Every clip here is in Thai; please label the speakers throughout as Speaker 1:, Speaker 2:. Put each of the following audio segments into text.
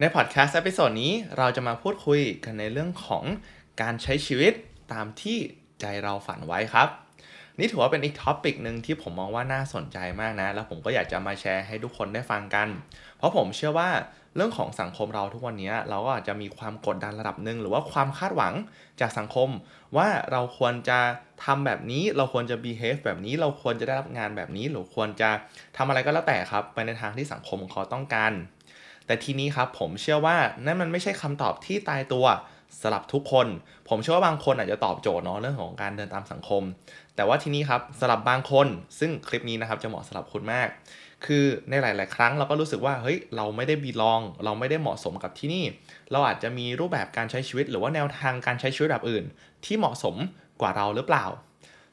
Speaker 1: ในพอดแคสต์ episode นี้เราจะมาพูดคุยกันในเรื่องของการใช้ชีวิตตามที่ใจเราฝันไว้ครับ นี่ถือว่าเป็นอีก topic หนึ่งที่ผมมองว่าน่าสนใจมากนะ แล้วผมก็อยากจะมาแชร์ให้ทุกคนได้ฟังกัน เพราะผมเชื่อว่าเรื่องของสังคมเราทุกวันนี้เราก็อาจจะมีความกดดันระดับหนึ่งหรือว่าความคาดหวังจากสังคม ว่าเราควรจะทำแบบนี้เราควรจะ behave แบบนี้เราควรจะได้รับงานแบบนี้หรือควรจะทำอะไรก็แล้วแต่ครับ ไปในทางที่สังคมเขาต้องการ แต่ทีนี้ครับผมเชื่อว่านั่นมันไม่ใช่คำตอบที่ตายตัวสำหรับทุกคน ผมเชื่อว่าบางคนอาจจะตอบโจทย์เนาะเรื่องของการเดินตามสังคม แต่ว่าทีนี้ครับสำหรับบางคน ซึ่งคลิปนี้นะครับจะเหมาะสำหรับคุณมาก คือในหลาย ๆ ครั้งเราก็รู้สึกว่าเฮ้ยเราไม่ได้บีลอง เราไม่ได้เหมาะสมกับที่นี่ เราอาจจะมีรูปแบบการใช้ชีวิต หรือว่าแนวทางการใช้ชีวิตแบบอื่น ที่เหมาะสมกว่าเราหรือเปล่า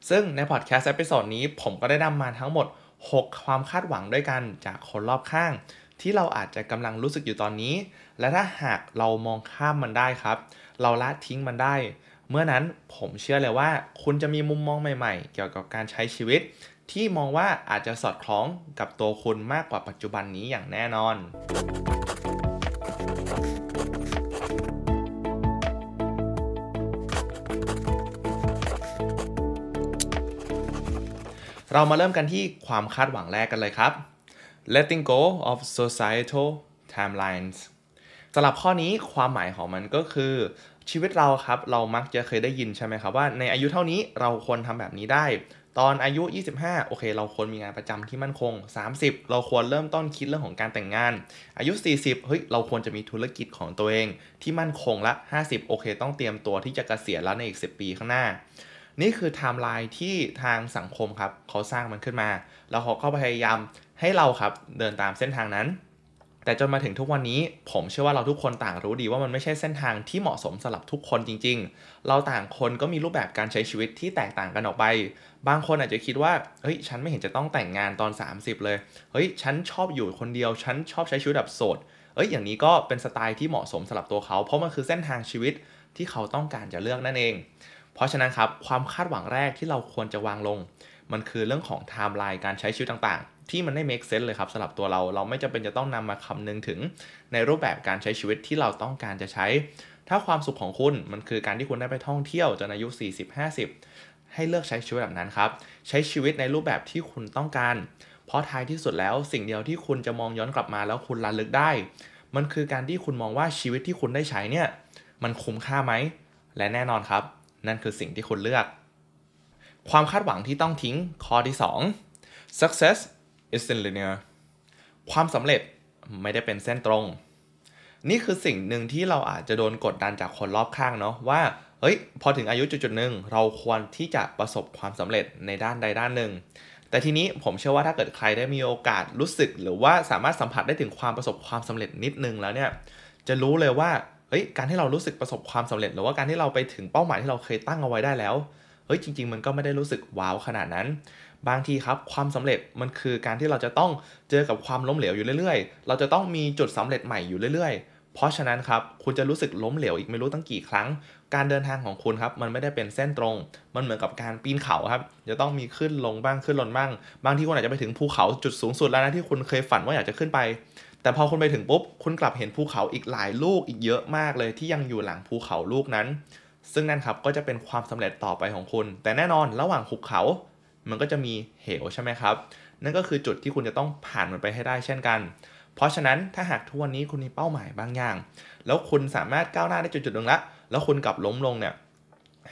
Speaker 1: ซึ่งในพอดแคสต์ episode นี้ผมก็ได้นำมาทั้งหมด 6 ความคาดหวังด้วยกันจากคนรอบข้าง ที่เราอาจจะกำลังรู้สึกอยู่ตอนนี้ และถ้าหากเรามองข้ามมันได้ครับ เราละทิ้งมันได้ เมื่อนั้นผมเชื่อเลยว่า คุณจะมีมุมมองใหม่ๆ เกี่ยวกับการใช้ชีวิต ที่มองว่าอาจจะสอดคล้องกับตัวคุณมากกว่าปัจจุบันนี้อย่างแน่นอนเรามาเริ่มกันที่ความคาดหวังแรกกันเลยครับ letting go of societal timelines สำหรับข้อนี้ความหมายของมันก็คือชีวิตเราครับ เรามักจะเคยได้ยินใช่ไหมครับว่าในอายุเท่านี้เราควรทำแบบนี้ได้ ตอนอายุ 25 โอเค เราควรมีงานประจำที่มั่นคง 30 เราควรเริ่มต้นคิดเรื่องของการแต่งงาน อายุ 40 เฮ้ย เราควรจะมีธุรกิจของตัวเองที่มั่นคงละ 50 โอเค ต้องเตรียมตัวที่จะกะเกษียณแล้วในอีก 10 ปีข้างหน้า นี่คือไทม์ไลน์ที่ทางสังคมครับเขาสร้างมันขึ้นมา แล้วเขาก็พยายาม ให้เราครับเดินตามเส้นทางนั้น แต่จนมาถึงทุกวันนี้ ผมเชื่อว่าเราทุกคนต่างรู้ดีว่ามันไม่ใช่เส้นทางที่เหมาะสมสำหรับทุกคนจริง ๆ เราต่างคนก็มีรูปแบบการใช้ชีวิตที่แตกต่างกันออกไป บางคนอาจจะคิดว่าเฮ้ยฉันไม่เห็นจะต้องแต่งงานตอน 30 เลยเฮ้ยฉันชอบอยู่คนเดียว ฉันชอบใช้ชีวิตแบบโสดเอ้ยอย่างนี้ก็เป็นสไตล์ที่เหมาะสมสำหรับตัวเขา เพราะมันคือเส้นทางชีวิตที่เขาต้องการจะเลือกนั่นเอง เพราะฉะนั้นครับความคาดหวังแรกที่เราควรจะวางลง มันคือเรื่องของไทม์ไลน์การใช้ชีวิตต่างๆ ที่มันไม่ make sense เลยครับสำหรับตัวเราเราไม่จำเป็นจะต้องนำมาคำนึงถึงในรูปแบบการใช้ชีวิตที่เราต้องการจะใช้ ถ้าความสุขของคุณมันคือการที่คุณได้ไปท่องเที่ยวจนอายุ 40-50 ให้เลือกใช้ชีวิตแบบนั้นครับใช้ชีวิตในรูปแบบที่คุณต้องการ เพราะท้ายที่สุดแล้วสิ่งเดียวที่คุณจะมองย้อนกลับมาแล้วคุณระลึกได้ มันคือการที่คุณมองว่าชีวิตที่คุณได้ใช้เนี่ยมันคุ้มค่าไหมและแน่นอนครับ นั่นคือสิ่งที่คุณเลือก ความคาดหวังที่ต้องทิ้งข้อที่ 2 success isn't linear ความสำเร็จไม่ได้เป็นเส้นตรง นี่คือสิ่งหนึ่งที่เราอาจจะโดนกดดันจากคนรอบข้างเนาะว่าเฮ้ยพอถึงอายุจุดๆหนึ่งเราควรที่จะประสบความสำเร็จในด้านใดด้านหนึ่ง แต่ทีนี้ผมเชื่อว่าถ้าเกิดใครได้มีโอกาสรู้สึก หรือว่าสามารถสัมผัสได้ถึงความประสบความสำเร็จนิดนึงแล้วเนี่ยจะรู้เลยว่าเฮ้ยการที่เรารู้สึกประสบความสำเร็จ หรือว่าการที่เราไปถึงเป้าหมายที่เราเคยตั้งเอาไว้ได้แล้ว เฮ้ยจริง ๆ มันก็ไม่ได้รู้สึกว้าวขนาดนั้น บางทีครับความสำเร็จมันคือการที่เราจะต้องเจอกับความล้มเหลวอยู่เรื่อยๆ เราจะต้องมีจุดสำเร็จใหม่อยู่เรื่อยๆ เพราะฉะนั้นครับคุณจะรู้สึกล้มเหลวอีกไม่รู้ตั้งกี่ครั้ง การเดินทางของคุณครับมันไม่ได้เป็นเส้นตรง มันเหมือนกับการปีนเขาครับจะต้องมีขึ้นลงบ้างขึ้นลงบ้าง บางที่คุณอาจจะไปถึงภูเขาจุดสูงสุดแล้วนะที่คุณเคยฝันว่าอยากจะขึ้นไปแต่พอคุณไปถึงปุ๊บ คุณกลับเห็นภูเขาอีกหลายลูกอีกเยอะมากเลยที่ยังอยู่หลังภูเขาลูกนั้น ซึ่งนั่นครับก็จะเป็นความสำเร็จต่อไปของคุณ แต่แน่นอนระหว่างภูเขา มันก็จะมีเหวใช่ไหมครับ นั่นก็คือจุดที่คุณจะต้องผ่านมันไปให้ได้เช่นกัน เพราะฉะนั้นถ้าหากทุกวันนี้คุณมีเป้าหมายบางอย่าง แล้วคุณสามารถก้าวหน้าได้จุดจุดหนึ่งละ แล้วคุณกลับล้มลงเนี่ย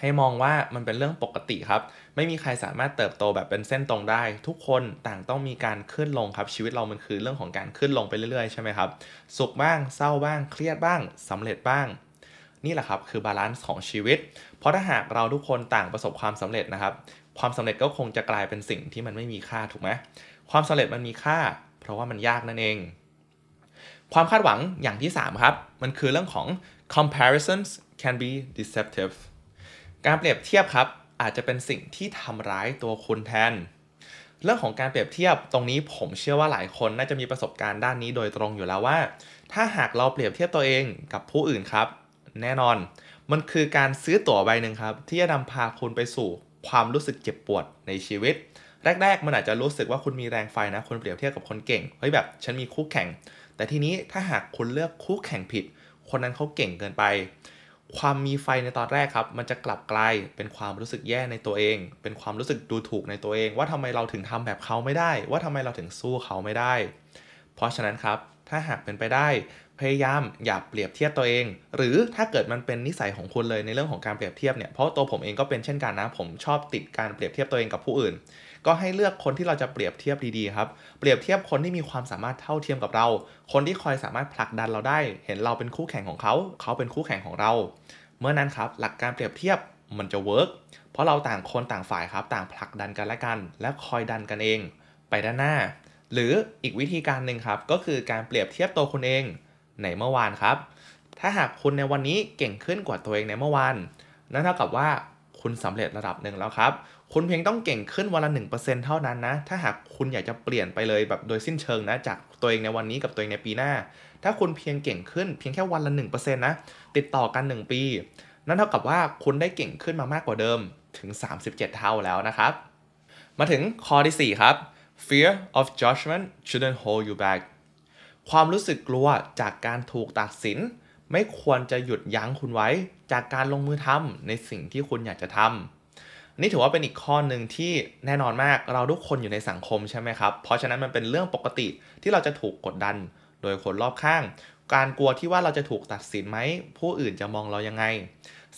Speaker 1: ให้มองว่ามันเป็นเรื่องปกติครับ ไม่มีใครสามารถเติบโตแบบเป็นเส้นตรงได้ ทุกคนต่างต้องมีการขึ้นลงครับ ชีวิตเรามันคือเรื่องของการขึ้นลงไปเรื่อยๆ ใช่ไหมครับ สุขบ้าง เศร้าบ้าง เครียดบ้างสำเร็จบ้าง นี่แหละครับคือ balance ของชีวิต เพราะถ้าหากเราทุกคนต่างประสบความสำเร็จนะครับ ความสำเร็จก็คงจะกลายเป็นสิ่งที่มันไม่มีค่าถูกไหมความสำเร็จมันมีค่า เพราะว่ามันยากนั่นเอง ความคาดหวังอย่างที่ 3 ครับ มันคือเรื่องของ comparisons can be deceptive การเปรียบเทียบครับอาจจะเป็นสิ่งที่ทำร้ายตัวคุณแทน เรื่องของการเปรียบเทียบตรงนี้ผมเชื่อว่าหลายคนน่าจะมีประสบการณ์ด้านนี้โดยตรงอยู่แล้วว่า ถ้าหากเราเปรียบเทียบตัวเองกับผู้อื่นครับ แน่นอน มันคือการซื้อตั๋วใบหนึ่งครับ ที่จะนำพาคุณไปสู่ความรู้สึกเจ็บปวดในชีวิต แรก ๆ มันอาจจะรู้สึกว่าคุณมีแรงไฟนะคุณเปรียบเทียบกับคนเก่งเฮ้ยแบบฉันมีคู่แข่ง แต่ทีนี้ถ้าหากคุณเลือกคู่แข่งผิด คนนั้นเขาเก่งเกินไป ความมีไฟในตอนแรกครับ มันจะกลับกลายเป็นความรู้สึกแย่ในตัวเอง เป็นความรู้สึกดูถูกในตัวเอง ว่าทำไมเราถึงทำแบบเขาไม่ได้ ว่าทำไมเราถึงสู้เขาไม่ได้ เพราะฉะนั้นครับถ้าหากเป็นไปได้ พยายามอย่าเปรียบเทียบตัวเอง หรือถ้าเกิดมันเป็นนิสัยของคุณเลยในเรื่องของการเปรียบเทียบเนี่ยเพราะตัวผมเองก็เป็นเช่นกันนะผมชอบติดการเปรียบเทียบตัวเองกับผู้อื่น ก็ให้เลือกคนที่เราจะเปรียบเทียบดีๆครับเปรียบเทียบคนที่มีความสามารถเท่าเทียมกับเรา คนที่คอยสามารถผลักดันเราได้ เห็นเราเป็นคู่แข่งของเขาเขาเป็นคู่แข่งของเรา เมื่อนั้นครับหลักการเปรียบเทียบมันจะเวิร์กเพราะเราต่างคนต่างฝ่ายครับต่างผลักดันกันและกัน และคอยดันกันเอง ไปด้านหน้า หรืออีกวิธีการหนึ่งครับก็คือการเปรียบเทียบตัวคุณเอง ในเมื่อวานครับ ถ้าหากคุณในวันนี้เก่งขึ้นกว่าตัวเองในเมื่อวาน นั่นเท่ากับว่าคุณสำเร็จระดับหนึ่งแล้วครับ คุณเพียงต้องเก่งขึ้นวันละ1%เท่านั้นนะ ถ้าหากคุณอยากจะเปลี่ยนไปเลยแบบโดยสิ้นเชิงนะ จากตัวเองในวันนี้กับตัวเองในปีหน้า ถ้าคุณเพียงเก่งขึ้นเพียงแค่วันละ1%นะ ติดต่อกัน 1 ปี นั่นเท่ากับว่าคุณได้เก่งขึ้นมามากกว่าเดิมถึง 37 เท่าแล้วนะครับ มาถึงข้อที่ 4 ครับ fear of judgment shouldn't hold you back ความรู้สึกกลัวจากการถูกตัดสิน ไม่ควรจะหยุดยั้งคุณไว้ จากการลงมือทำในสิ่งที่คุณอยากจะทำนี่ถือว่าเป็นอีกข้อหนึ่งที่แน่นอนมากเราทุกคนอยู่ในสังคมใช่ไหมครับ เพราะฉะนั้นมันเป็นเรื่องปกติที่เราจะถูกกดดันโดยคนรอบข้าง การกลัวที่ว่าเราจะถูกตัดสินไหมผู้อื่นจะมองเรายังไง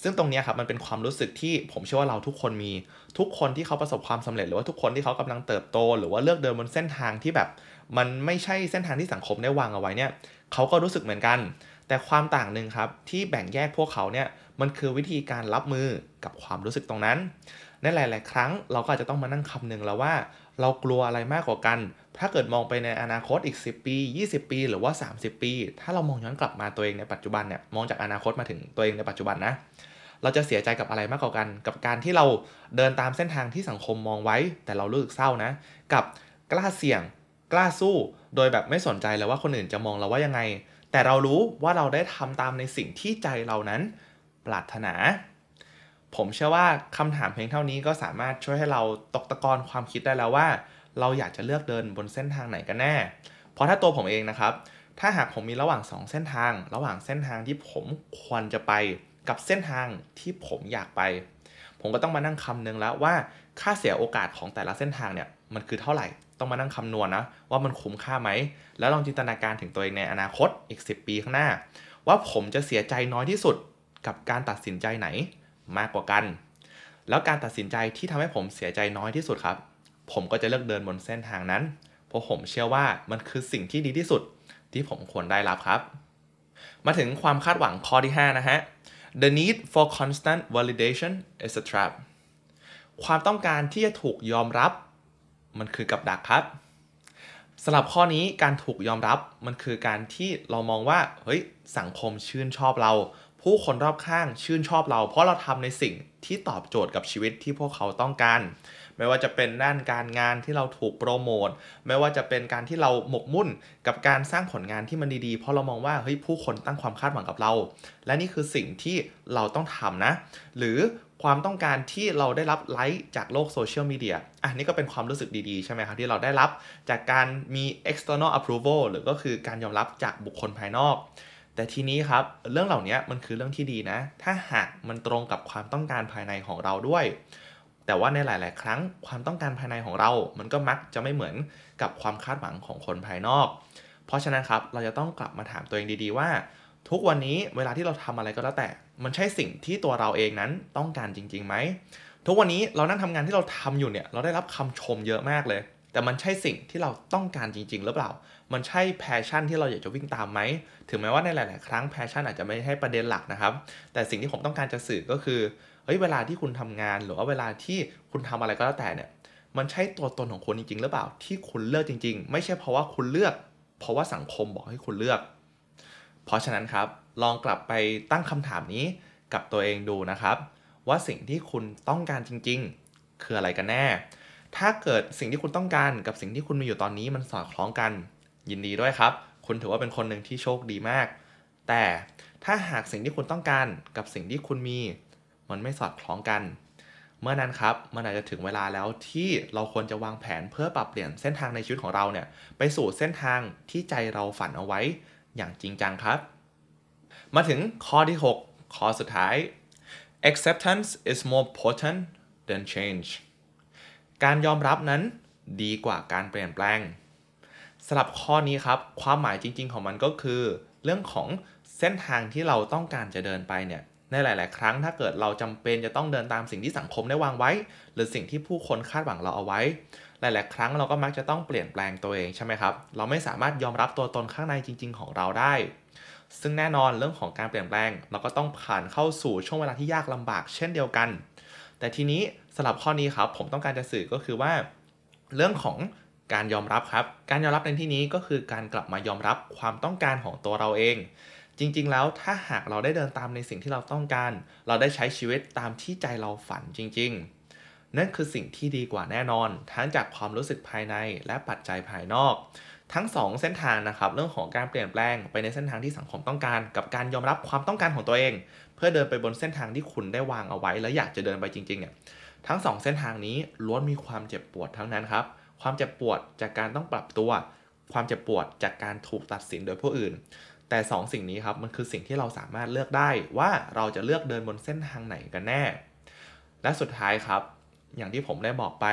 Speaker 1: ซึ่งตรงนี้ครับมันเป็นความรู้สึกที่ผมเชื่อว่าเราทุกคนมี ทุกคนที่เขาประสบความสำเร็จหรือว่าทุกคนที่เขากำลังเติบโต หรือว่าเลือกเดินบนเส้นทางที่แบบ มันไม่ใช่เส้นทางที่สังคมได้วางเอาไว้เนี่ยเขาก็รู้สึกเหมือนกัน แต่ความต่างหนึ่งครับที่แบ่งแยกพวกเขาเนี่ยมันคือวิธีการรับมือกับความรู้สึกตรงนั้นในหลาย ๆ ครั้งเราก็อาจจะต้องมานั่งคำนึงแล้วว่า เรากลัวอะไรมากกว่ากัน ถ้าเกิดมองไปในอนาคตอีก 10 ปี 20 ปี หรือว่า 30 ปี ถ้าเรามองย้อนกลับมาตัวเองในปัจจุบันเนี่ยมองจากอนาคตมาถึงตัวเองในปัจจุบันนะเราจะเสียใจกับอะไรมากกว่ากัน กับการที่เราเดินตามเส้นทางที่สังคมมองไว้ แต่เรารู้สึกเศร้านะ กับกล้าเสี่ยง กล้าสู้โดยแบบไม่สนใจเลยว่าคนอื่นจะมองเราว่ายังไง แต่เรารู้ว่าเราได้ทำตามในสิ่งที่ใจเรานั้นปรารถนา ผมเชื่อว่าคำถามเพียงเท่านี้ก็สามารถช่วยให้เราตกตะกอนความคิดได้แล้วว่า เราอยากจะเลือกเดินบนเส้นทางไหนกันแน่ เพราะถ้าตัวผมเองนะครับ ถ้าหากผมมีระหว่าง 2 เส้นทาง ระหว่างเส้นทางที่ผมควรจะไปกับเส้นทางที่ผมอยากไป ผมก็ต้องมานั่งคำนึงแล้วว่าค่าเสียโอกาสของแต่ละเส้นทางเนี่ย มันคือเท่าไหร่ต้องมานั่งคำนวณนะว่ามันคุ้มค่าไหม แล้วลองจินตนาการถึงตัวเองในอนาคตอีก 10 ปีข้างหน้า ว่าผมจะเสียใจน้อยที่สุดกับการตัดสินใจไหนมากกว่ากัน แล้วการตัดสินใจที่ทำให้ผมเสียใจน้อยที่สุดครับ ผมก็จะเลือกเดินบนเส้นทางนั้น เพราะผมเชื่อว่ามันคือสิ่งที่ดีที่สุดที่ผมควรได้รับครับ มาถึงความคาดหวังข้อที่ 5 นะฮะ the need for constant validation is a trap ความต้องการที่จะถูกยอมรับ มันคือกับดักครับสำหรับข้อนี้การถูกยอมรับมันคือการที่เรามองว่าเฮ้ยสังคมชื่นชอบเรา ผู้คนรอบข้างชื่นชอบเรา เพราะเราทำในสิ่งที่ตอบโจทย์กับชีวิตที่พวกเขาต้องการ ไม่ว่าจะเป็นด้านการงานที่เราถูกโปรโมทไม่ว่าจะเป็นการที่เราหมกมุ่นกับการสร้างผลงานที่มันดีๆ เพราะเรามองว่าเฮ้ยผู้คนตั้งความคาดหวังกับเรา และนี่คือสิ่งที่เราต้องทำนะ หรือ ความต้องการที่เราได้รับไลค์จากโลกโซเชียลมีเดียอะนี่ก็เป็นความรู้สึกดีๆ ใช่ไหมครับ ที่เราได้รับจากการมี external approval หรือก็คือการยอมรับจากบุคคลภายนอก แต่ทีนี้ครับ เรื่องเหล่านี้มันคือเรื่องที่ดีนะ ถ้าหากมันตรงกับความต้องการภายในของเราด้วย แต่ว่าในหลาย ๆ ครั้งความต้องการภายในของเรา มันก็มักจะไม่เหมือนกับความคาดหวังของคนภายนอก เพราะฉะนั้นครับ เราจะต้องกลับมาถามตัวเองดีๆว่า ทุกวันนี้เวลาที่เราทำอะไรก็แล้วแต่ มันใช่สิ่งที่ตัวเราเองนั้นต้องการจริงๆไหมทุกวันนี้เรานั่งทำงานที่เราทำอยู่เนี่ยเราได้รับคำชมเยอะมากเลย แต่มันใช่สิ่งที่เราต้องการจริง ๆ หรือเปล่า มันใช่ passion ที่เราอยากจะวิ่งตามไหมถึงแม้ว่าในหลาย ๆ ครั้ง passion อาจจะไม่ใช่ประเด็นหลักนะครับ แต่สิ่งที่ผมต้องการจะสื่อก็คือเฮ้ยเวลาที่คุณทำงานหรือว่าเวลาที่คุณทำอะไรก็แล้วแต่เนี่ยมันใช่ตัวตนของคุณจริงๆหรือเปล่า ที่คุณเลือกจริง ๆ ไม่ใช่เพราะว่าคุณเลือก เพราะว่าสังคมบอกให้คุณเลือก เพราะฉะนั้นครับ ลองกลับไปตั้งคำถามนี้กับตัวเองดูนะครับ ว่าสิ่งที่คุณต้องการจริงๆ คืออะไรกันแน่ ถ้าเกิดสิ่งที่คุณต้องการกับสิ่งที่คุณมีอยู่ตอนนี้มันสอดคล้องกัน ยินดีด้วยครับ คุณถือว่าเป็นคนหนึ่งที่โชคดีมาก แต่ถ้าหากสิ่งที่คุณต้องการกับสิ่งที่คุณมี มันไม่สอดคล้องกัน เมื่อนั้นครับมันอาจจะถึงเวลาแล้วที่เราควรจะวางแผนเพื่อปรับเปลี่ยนเส้นทางในชีวิตของเราเนี่ยไปสู่เส้นทางที่ใจเราฝันเอาไว้ อย่างจริงจังครับ มาถึงข้อที่ 6 ข้อสุดท้าย acceptance is more potent than change การยอมรับนั้นดีกว่าการเปลี่ยนแปลงสำหรับข้อนี้ครับ ความหมายจริง ๆ ของมันก็คือ เรื่องของเส้นทางที่เราต้องการจะเดินไปเนี่ยในหลาย ๆ ครั้งถ้าเกิดเราจำเป็นจะต้องเดินตามสิ่งที่สังคมได้วางไว้ หรือสิ่งที่ผู้คนคาดหวังเราเอาไว้ หลาย ๆ ครั้งเราก็มักจะต้องเปลี่ยนแปลงตัวเองใช่ไหมครับ เราไม่สามารถยอมรับตัวตนข้างในจริง ๆ ของเราได้ ซึ่งแน่นอนเรื่องของการเปลี่ยนแปลง เราก็ต้องผ่านเข้าสู่ช่วงเวลาที่ยากลำบากเช่นเดียวกัน แต่ทีนี้สำหรับข้อนี้ครับผมต้องการจะสื่อก็คือว่า เรื่องของการยอมรับครับ การยอมรับในที่นี้ก็คือการกลับมายอมรับความต้องการของตัวเราเอง จริง ๆ แล้วถ้าหากเราได้เดินตามในสิ่งที่เราต้องการ เราได้ใช้ชีวิตตามที่ใจเราฝันจริง ๆ นั่นคือสิ่งที่ดีกว่าแน่นอน ทั้งจากความรู้สึกภายในและปัจจัยภายนอก ทั้ง 2 เส้นทางนะครับเรื่องของการเปลี่ยนแปลงไปในเส้นทางที่สังคมต้องการ กับการยอมรับความต้องการของตัวเอง เพื่อเดินไปบนเส้นทางที่คุณได้วางเอาไว้ และอยากจะเดินไปจริงๆเนี่ยทั้ง 2 เส้นทางนี้ล้วนมีความเจ็บปวดทั้งนั้นครับความเจ็บปวดจากการต้องปรับตัว ความเจ็บปวดจากการถูกตัดสินโดยผู้อื่น แต่ 2สิ่งนี้ครับมันคือสิ่งที่เราสามารถเลือกได้ว่าเราจะเลือกเดินบนเส้นทางไหนกันแน่ และสุดท้ายครับ อย่างที่ผมได้บอกไป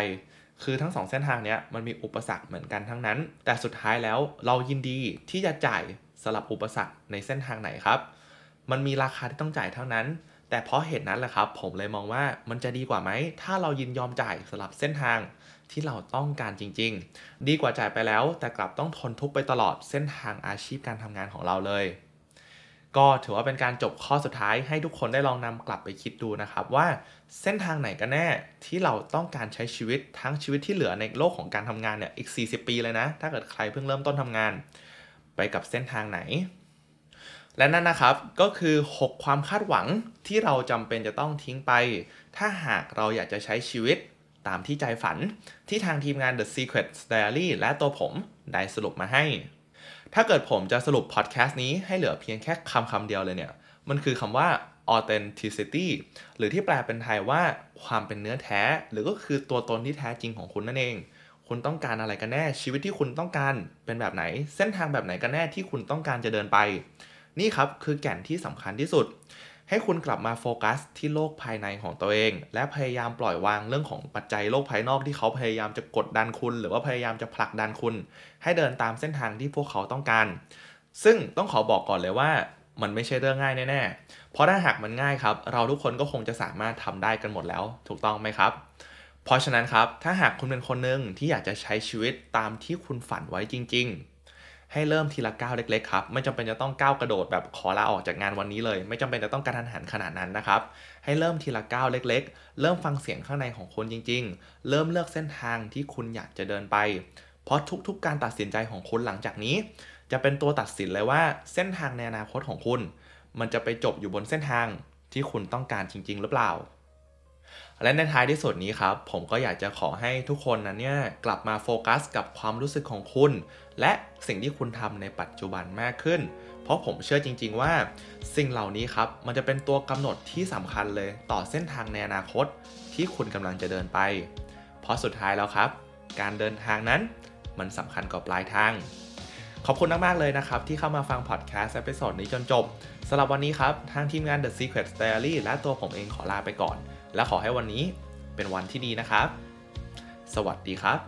Speaker 1: คือทั้ง 2 เส้นทางนี้มันมีอุปสรรคเหมือนกันทั้งนั้น แต่สุดท้ายแล้วเรายินดีที่จะจ่ายสลับอุปสรรคในเส้นทางไหนครับ มันมีราคาที่ต้องจ่ายเท่านั้น แต่เพราะเหตุนั้นแหละครับ ผมเลยมองว่ามันจะดีกว่าไหม ถ้าเรายินยอมจ่ายสลับเส้นทางที่เราต้องการจริง ๆ ดีกว่าจ่ายไปแล้ว แต่กลับต้องทนทุกข์ไปตลอดเส้นทางอาชีพการทำงานของเราเลย ก็ถือว่าเป็นการจบข้อสุดท้ายให้ทุกคนได้ลองนำกลับไปคิดดูนะครับว่าเส้นทางไหนกันแน่ที่เราต้องการใช้ชีวิตทั้งชีวิตที่เหลือในโลกของการทำงานเนี่ยอีก 40 ปีเลยนะ ถ้าเกิดใครเพิ่งเริ่มต้นทำงาน ไปกับเส้นทางไหน และนั่นนะครับก็คือ 6 ความคาดหวังที่เราจำเป็นจะต้องทิ้งไป ถ้าหากเราอยากจะใช้ชีวิตตามที่ใจฝันที่ทางทีมงาน The Secret Diary และตัวผมได้สรุปมาให้ ถ้าเกิดผมจะสรุปพอดแคสต์นี้ให้เหลือเพียงแค่คำคำเดียวเลยเนี่ย มันคือคำว่า authenticity หรือที่แปลเป็นไทยว่าความเป็นเนื้อแท้ หรือก็คือตัวตนที่แท้จริงของคุณนั่นเอง คุณต้องการอะไรกันแน่ ชีวิตที่คุณต้องการเป็นแบบไหน เส้นทางแบบไหนกันแน่ที่คุณต้องการจะเดินไป นี่ครับคือแก่นที่สำคัญที่สุด ให้คุณกลับมาโฟกัสที่โลกภายในของตัวเอง และพยายามปล่อยวางเรื่องของปัจจัยโลกภายนอกที่เขาพยายามจะกดดันคุณ หรือว่าพยายามจะผลักดันคุณ ให้เดินตามเส้นทางที่พวกเขาต้องการ ซึ่งต้องขอบอกก่อนเลยว่ามันไม่ใช่เรื่องง่ายแน่ๆ เพราะถ้าหากมันง่ายครับ เราทุกคนก็คงจะสามารถทำได้กันหมดแล้ว ถูกต้องไหมครับ เพราะฉะนั้นครับ ถ้าหากคุณเป็นคนหนึ่งที่อยากจะใช้ชีวิตตามที่คุณฝันไว้จริง ๆ ให้เริ่มทีละก้าวเล็กๆครับไม่จำเป็นจะต้องก้าวกระโดดแบบขอลาออกจากงานวันนี้เลย ไม่จำเป็นจะต้องการทันหันขนาดนั้นนะครับ ให้เริ่มทีละก้าวเล็ก ๆ เริ่มฟังเสียงข้างในของคนจริง ๆ เริ่มเลือกเส้นทางที่คุณอยากจะเดินไป เพราะทุกๆ การตัดสินใจของคุณหลังจากนี้ จะเป็นตัวตัดสินเลยว่าเส้นทางในอนาคตของคุณ มันจะไปจบอยู่บนเส้นทางที่คุณต้องการจริง ๆ หรือเปล่า และในท้ายที่สุดนี้ครับ ผมก็อยากจะขอให้ทุกคนนั้นเนี่ยกลับมาโฟกัสกับความรู้สึกของคุณ และสิ่งที่คุณทำในปัจจุบันมากขึ้น เพราะผมเชื่อจริง ๆ ว่า สิ่งเหล่านี้ครับ มันจะเป็นตัวกำหนดที่สำคัญเลยต่อเส้นทางในอนาคตที่คุณกำลังจะเดินไป เพราะสุดท้ายแล้วครับ การเดินทางนั้นมันสำคัญกว่าปลายทาง ขอบคุณมากๆเลยนะครับ ที่เข้ามาฟังพอดแคสต์ episode นี้จนจบสำหรับวันนี้ครับทางทีมงาน The Secret Diary และตัวผมเองขอลาไปก่อน และขอให้วันนี้เป็นวันที่ดีนะครับ สวัสดีครับ